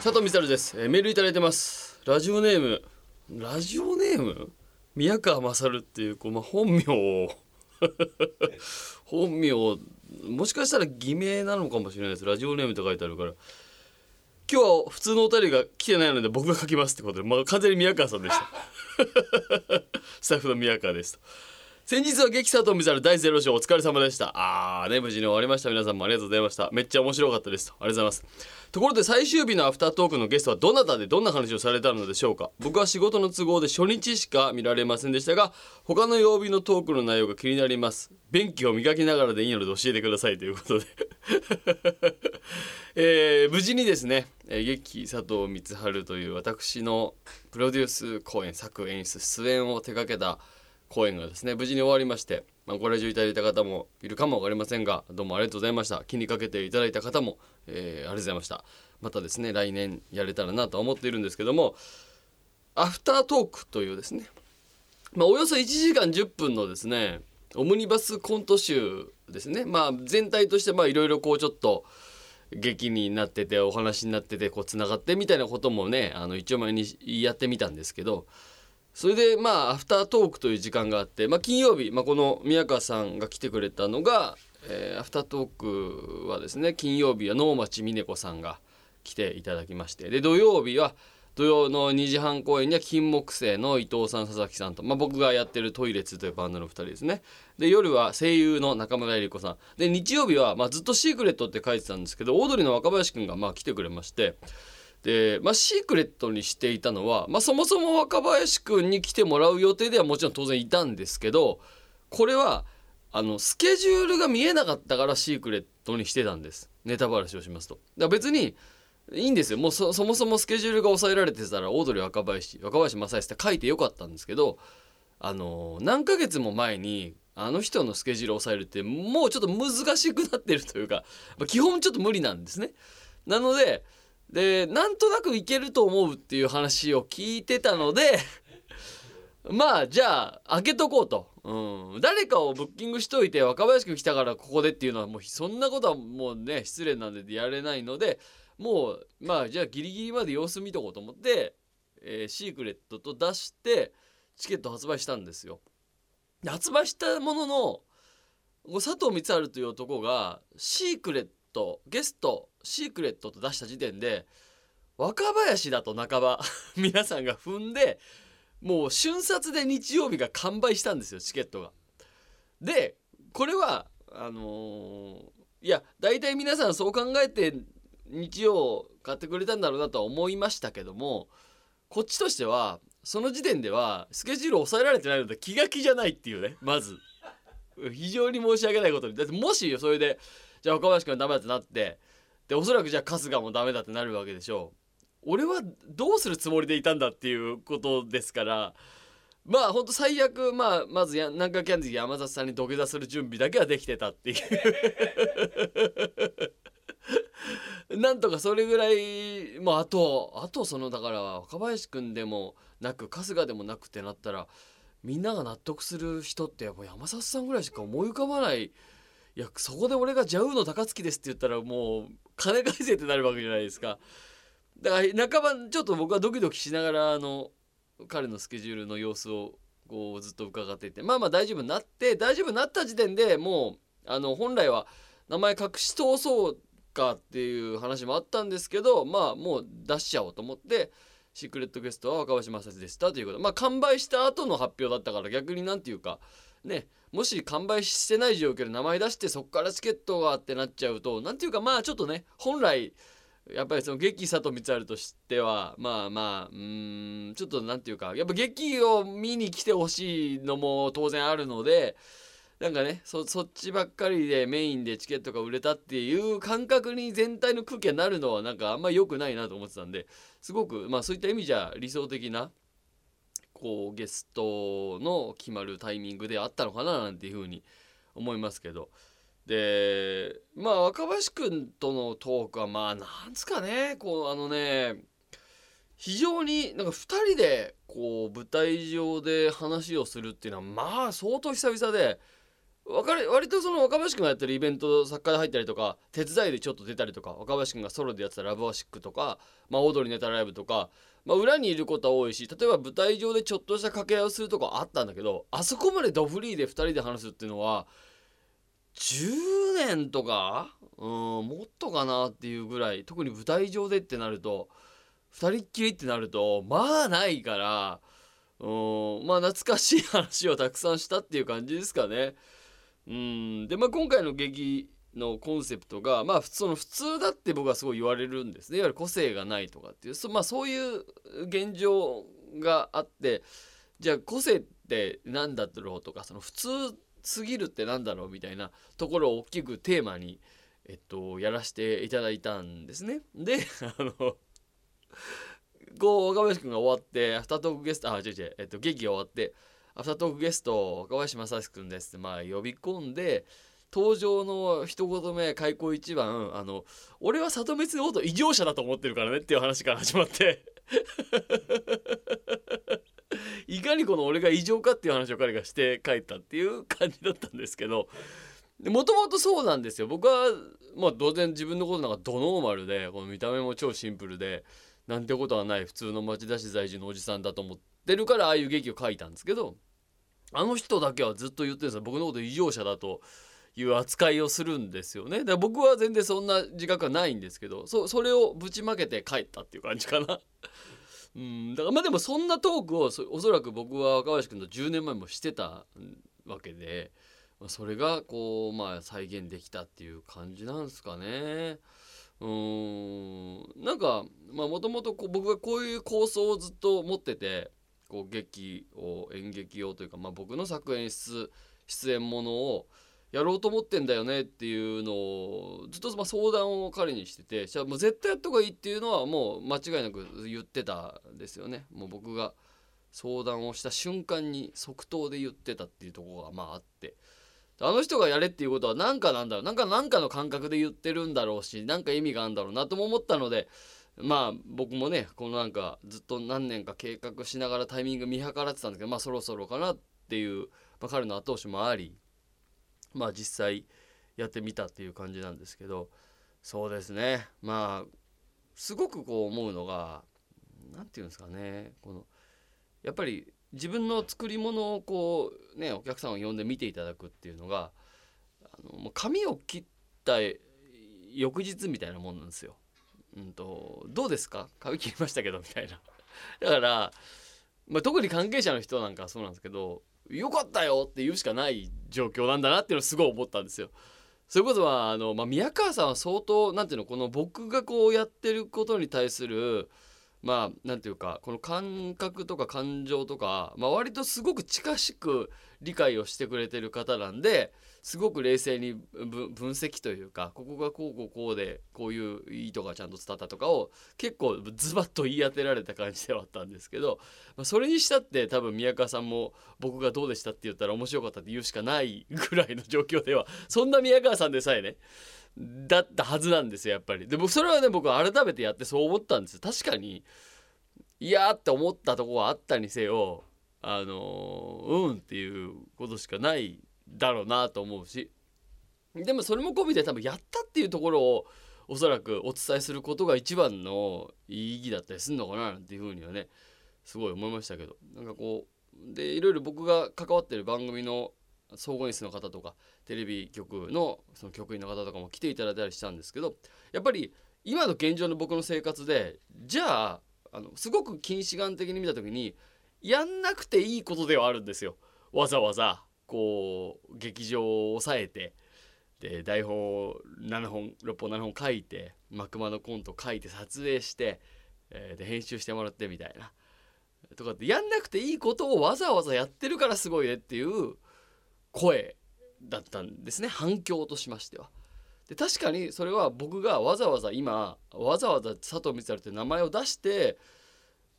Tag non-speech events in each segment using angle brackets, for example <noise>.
佐藤光です、えー、メールいただいてます。ラジオネーム。ラジオネーム？宮川勝っていうこう、まあ、本名を。<laughs> 本名もしかしたら偽名なのかもしれないです。ラジオネームと書いてあるから。今日は普通のお便りが来てないので僕が書きますってことで、まあ、完全に宮川さんでした。<laughs> スタッフの宮川ですと先日は激佐藤光第0章お疲れ様でした。あーね無事に終わりました。皆さんもありがとうございました。めっちゃ面白かったです。ありがとうございます。ところで最終日のアフタートークのゲストはどなたでどんな話をされたのでしょうか。僕は仕事の都合で初日しか見られませんでしたが他の曜日のトークの内容が気になります。便器を磨きながらでいいので教えてくださいということで。<laughs> えー、無事にですね劇佐藤光晴という私のプロデュース公演作演出出演を手掛けた公演がですね無事に終わりましてまあ、ご来場いただいた方もいるかも分かりませんがどうもありがとうございました。気にかけていただいた方も、えー、ありがとうございました。またですね来年やれたらなと思っているんですけどもアフタートークというですね、まあ、およそ1時間10分のですねオムニバスコント集ですね。まあ全体としていろいろこうちょっと劇になっててお話になっててこうつながってみたいなこともねあの一応前にやってみたんですけどそれでまあアフタートークという時間があって、まあ、金曜日、まあ、この宮川さんが来てくれたのが、えー、アフタートークはですね金曜日は能町みね子さんが来ていただきましてで土曜日は土曜の2時半公演には金木星の伊藤さん佐々木さんと、まあ、僕がやってるトイレツというバンドの2人ですね。で夜は声優の中村江里子さん。で日曜日は、まあ、ずっとシークレットって書いてたんですけどオードリーの若林くんがまあ来てくれましてで、まあ、シークレットにしていたのは、まあ、そもそも若林くんに来てもらう予定ではもちろん当然いたんですけどこれはあのスケジュールが見えなかったからシークレットにしてたんですネタばらしをしますと。だから別にいいんですよもうそもそもスケジュールが抑えられてたらオードリー若林若林正義って書いてよかったんですけどあの何ヶ月も前にあの人のスケジュールを抑えるってもうちょっと難しくなってるというか、ま、基本ちょっと無理なんですね。なのででなんとなくいけると思うっていう話を聞いてたので <laughs> まあじゃあ開けとこうと、うん、誰かをブッキングしといて若林君来たからここでっていうのはもうそんなことはもうね失礼なんでやれないのでもうまあじゃあギリギリまで様子見とこうと思って、えー、シークレットと出してチケット発売したんですよ。発売したものの佐藤光晴という男がシークレットトゲストシークレットと出した時点で若林だと半ば <laughs> 皆さんが踏んでもう瞬殺で日曜日が完売したんですよチケットが。でこれはあのー、いや大体皆さんそう考えて日曜買ってくれたんだろうなとは思いましたけどもこっちとしてはその時点ではスケジュール抑えられてないので気が気じゃないっていうねまず非常に申し訳ないことにだってもしそれでじゃあ若林君ダメだってなってでおそらくじゃあ春日もダメだってなるわけでしょう俺はどうするつもりでいたんだっていうことですからまあほんと最悪、まあ、まずや南海キャンディー山里さんに土下座する準備だけはできてたっていう <laughs> なんとかそれぐらいもうあとあとそのだから若林君でもなく春日でもなくってなったらみんなが納得する人ってやっぱ山里さんぐらいしか思い浮かばない。いやそこで俺が「ジャウの高槻です」って言ったらもう金返せってなるわけじゃないですか。だから半ばちょっと僕はドキドキしながらあの彼のスケジュールの様子をこうずっと伺っていて。まあまあ大丈夫になって大丈夫になった時点でもうあの本来は名前隠し通そうかっていう話もあったんですけどまあもう出しちゃおうと思ってシークレットゲストは若林正史でしたということ。まあ完売した後の発表だったから逆になんていうかねもし完売してない状況で名前出してそこからチケットがってなっちゃうと何ていうかまあちょっとね本来やっぱりその劇佐藤光晴としてはまあまあうんちょっと何ていうかやっぱ劇を見に来てほしいのも当然あるのでなんかねそっちばっかりでメインでチケットが売れたっていう感覚に全体の空気がなるのはなんかあんま良くないなと思ってたんですごくまあそういった意味じゃ理想的なこうゲストの決まるタイミングであったのかななんていうふうに思いますけど。でまあ若林くんとのトークはまあなんつかねこうあのね非常になんか2人でこう舞台上で話をするっていうのはまあ相当久々で割とその若林君がやってるイベント作家で入ったりとか手伝いでちょっと出たりとか若林君がソロでやってたラブアシックとか、まあ、オードリーネタライブとか、まあ、裏にいることは多いし例えば舞台上でちょっとした掛け合いをするとかあったんだけどあそこまでドフリーで2人で話すっていうのは10年とかうんもっとかなっていうぐらい特に舞台上でってなると2人っきりってなるとまあないからうんまあ懐かしい話をたくさんしたっていう感じですかね。うんでまあ今回の劇のコンセプトがまあその普通だって僕はすごい言われるんですねいわゆる個性がないとかっていうそ,、まあ、そういう現状があってじゃあ個性って何だろうとかその普通すぎるって何だろうみたいなところを大きくテーマに、えっと、やらせていただいたんですね。であの <laughs> こう若林君が終わってアフタトークゲストあ違う違う、えっと、劇が終わってアフタートークゲスト若林正史君ですってまあ呼び込んで登場の一言目開口一番あの俺は里光のこと異常者だと思ってるからねっていう話から始まって。<laughs> いかにこの俺が異常かっていう話を彼がして帰ったっていう感じだったんですけど。もともとそうなんですよ。僕はまあ当然自分のことなんかドノーマルでこの見た目も超シンプルでなんてことはない普通の町田市在住のおじさんだと思ってるからああいう劇を書いたんですけど。あの人だけはずっと言ってるんですよ。僕のこと異常者だという扱いをするんですよね。だから僕は全然そんな自覚はないんですけどそそれをぶちまけて帰ったっていう感じかな。<laughs> うん。だからまあでもそんなトークをおそらく僕は若林君と10年前もしてたわけでまあそれがこうまあ再現できたっていう感じなんですかね。うん。なんかもともと僕がこういう構想をずっと持っててこう劇を演劇用というか、まあ、僕の作演出出演ものをやろうと思ってんだよねっていうのをずっとま相談を彼にしててじゃあもう絶対やった方がいいっていうのはもう間違いなく言ってたんですよね。もう僕が相談をした瞬間に即答で言ってたっていうとこがまああってあの人がやれっていうことは何かなんだろうなんか何かの感覚で言ってるんだろうし何か意味があるんだろうなとも思ったのでまあ僕もねこのなんかずっと何年か計画しながらタイミング見計らってたんですけどまあそろそろかなっていう、まあ、彼の後押しもありまあ実際やってみたっていう感じなんですけどそうですねまあすごくこう思うのが何て言うんですかねこのやっぱり自分の作り物をこうねお客さんを呼んで見ていただくっていうのがあのもう髪を切った翌日みたいなもんなんですよ。うんとどうですか？髪切りましたけどみたいな。<laughs> だから、まあ、特に関係者の人なんかはそうなんですけどよかったよって言うしかない状況なんだなっていうのをすごい思ったんですよ。そういうことはあの、まあ、宮川さんは相当なんていうのこの僕がこうやってることに対するまあなんていうかこの感覚とか感情とか、まあ、割とすごく近しく理解をしてくれてる方なんですごく冷静に分析というかここがこうこうこうでこういう意図がちゃんと伝わったとかを結構ズバッと言い当てられた感じではあったんですけど、まあ、それにしたって多分宮川さんも僕がどうでしたって言ったら面白かったって言うしかないぐらいの状況ではそんな宮川さんでさえねだったはずなんですよやっぱり。でもそれはね僕改めてやってそう思ったんです確かにいやって思ったとこはあったにせよあのうんっていうことしかないだろうなと思うし。でもそれも込みで多分やったっていうところをおそらくお伝えすることが一番の意義だったりするのかななんていうふうにはねすごい思いましたけど。なんかこうでいろいろ僕が関わってる番組の総合演出の方とかテレビ局のその局員の方とかも来ていただいたりしたんですけどやっぱり今の現状の僕の生活でじゃああのすごく近視眼的に見た時にやんなくていいことではあるんですよ。わざわざこう劇場を抑えてで台本を7本6本7本書いて幕間のコント書いて撮影して、えー、で編集してもらってみたいなとかってやんなくていいことをわざわざやってるからすごいねっていう声だったんですね反響としましては。で確かにそれは僕がわざわざ今わざわざ佐藤光晴って名前を出して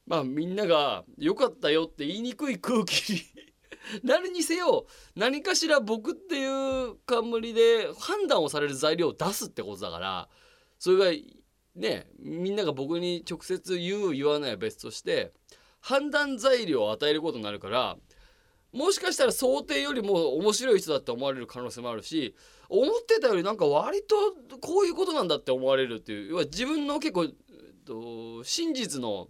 まあみんなが「良かったよ」って言いにくい空気に <laughs> なるにせよ何かしら僕っていう冠で判断をされる材料を出すってことだからそれがねみんなが僕に直接言う言わないは別として判断材料を与えることになるからもしかしたら想定よりも面白い人だって思われる可能性もあるし思ってたよりなんか割とこういうことなんだって思われるっていう要は自分の結構、えっと、真実の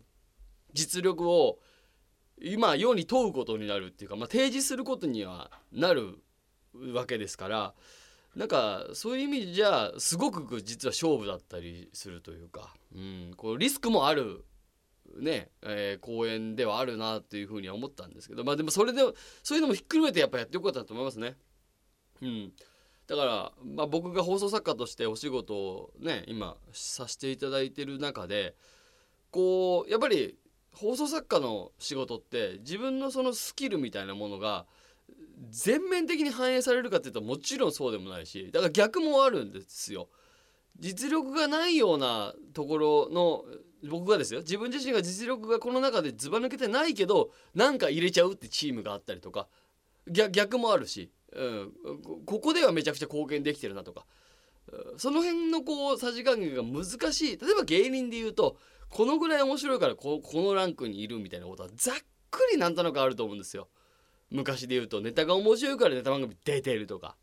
実力を今世に問うことになるっていうか、まあ、提示することにはなるわけですからなんかそういう意味じゃすごく実は勝負だったりするというか、うん、こうリスクもあるね、えー、公演ではあるなっていうふうには思ったんですけどまあでもそれでそういうのもひっくるめてやっぱやってよかったと思いますね。うん、だから、まあ、僕が放送作家としてお仕事をね今させていただいてる中でこうやっぱり放送作家の仕事って自分のそのスキルみたいなものが全面的に反映されるかっていうともちろんそうでもないしだから逆もあるんですよ。実力がないようなところの僕がですよ。自分自身が実力がこの中でずば抜けてないけどなんか入れちゃうってチームがあったりとか。逆もあるし、うん、ここではめちゃくちゃ貢献できてるなとか。その辺のこうさじ加減が難しい。例えば芸人で言うとこのぐらい面白いからここのランクにいるみたいなことはざっくりなんとなくあると思うんですよ。昔で言うとネタが面白いからネタ番組出てるとか。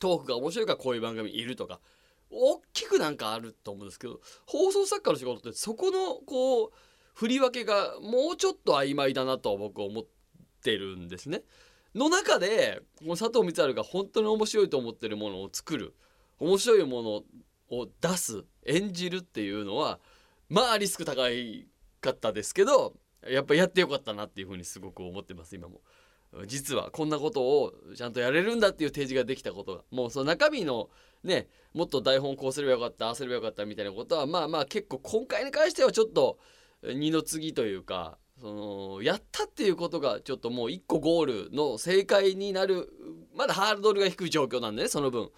トークが面白いからこういう番組いるとか。大きくなんかあると思うんですけど放送作家の仕事ってそこのこう振り分けがもうちょっと曖昧だなと僕は思ってるんですね。の中でこの佐藤光晴が本当に面白いと思ってるものを作る面白いものを出す演じるっていうのはまあリスク高いかったですけどやっぱやってよかったなっていうふうにすごく思ってます今も。実はこんなことをちゃんとやれるんだっていう提示ができたことがもうその中身のねもっと台本こうすればよかったああすればよかったみたいなことはまあまあ結構今回に関してはちょっと二の次というかそのやったっていうことがちょっともう一個ゴールの正解になるまだハードルが低い状況なんでねその分。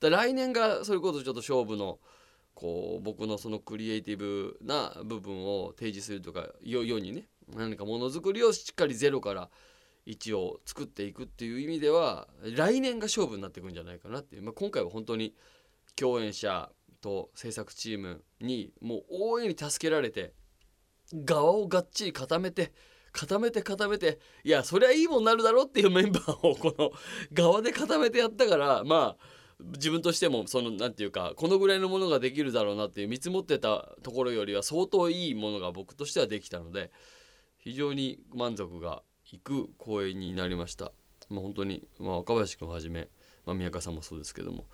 来年がそれこそちょっと勝負のこう僕のそのクリエイティブな部分を提示するとかようにね何かものづくりをしっかりゼロから1を作っていくっていう意味では来年が勝負になっていくんじゃないかなっていう、まあ、今回は本当に共演者と制作チームにもう大いに助けられて側をがっちり固めて固めて固めていやそりゃいいもんなるだろうっていうメンバーをこの側で固めてやったからまあ自分としてもその何て言うかこのぐらいのものができるだろうなっていう見積もってたところよりは相当いいものが僕としてはできたので非常に満足がいく公演になりました。まあ、本当に、まあ、若林君をはじめ、まあ、宮川さんもそうですけども、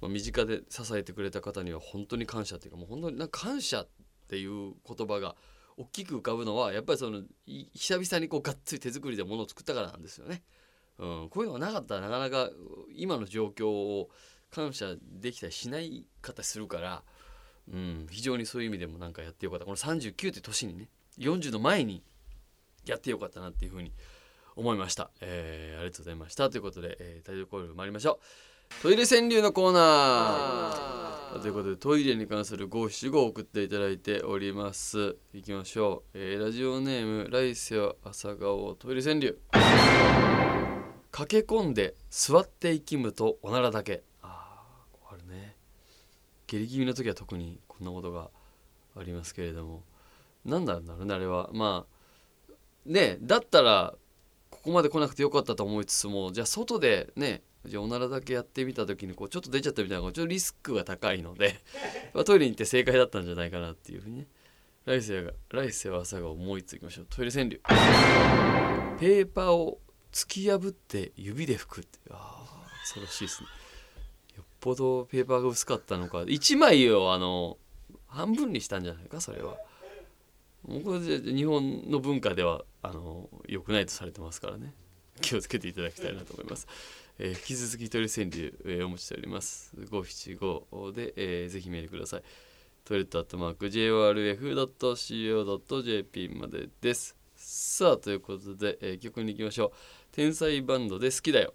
まあ、身近で支えてくれた方には本当に感謝っていうかもう本当になんか感謝っていう言葉が大きく浮かぶのはやっぱりその久々にこうがっつり手作りでものを作ったからなんですよね。うん、こういうのがなかったらなかなか今の状況を感謝できたりしない方するから、うん、非常にそういう意味でもなんかやってよかったこの39って年にね40の前にやってよかったなっていうふうに思いました、えー、ありがとうございました。ということで、えー、タイトルコール参りましょう。トイレ川柳のコーナー。ということでトイレに関する五七五を送っていただいております。いきましょう、えー、ラジオネーム来世朝顔トイレ川柳。駆け込んで座っていきむとおならだけ。ああるね。下痢気味の時は特にこんなことがありますけれども。何なんだろうねあれは。まあねだったらここまで来なくてよかったと思いつつもじゃあ外でねじゃあおならだけやってみた時にこうちょっと出ちゃったみたいなちょっとリスクが高いので <laughs> まトイレに行って正解だったんじゃないかなっていうふうにね。来世が来世は朝が思いつきましょう。トイレ川柳。ペーパーを突き破って指で拭くって。ああ恐ろしいですね。よっぽどペーパーが薄かったのか。1枚をあの半分にしたんじゃないかそれは。もうこれで日本の文化ではあの良くないとされてますからね。気をつけていただきたいなと思います、えー、引き続きトイレ川柳、えー、お持ちしております。575で、えー、ぜひメールください。トイレットアットマーク JORF.CO.JP までです。さあということで、えー、曲に行きましょう。天才バンドで好きだよ。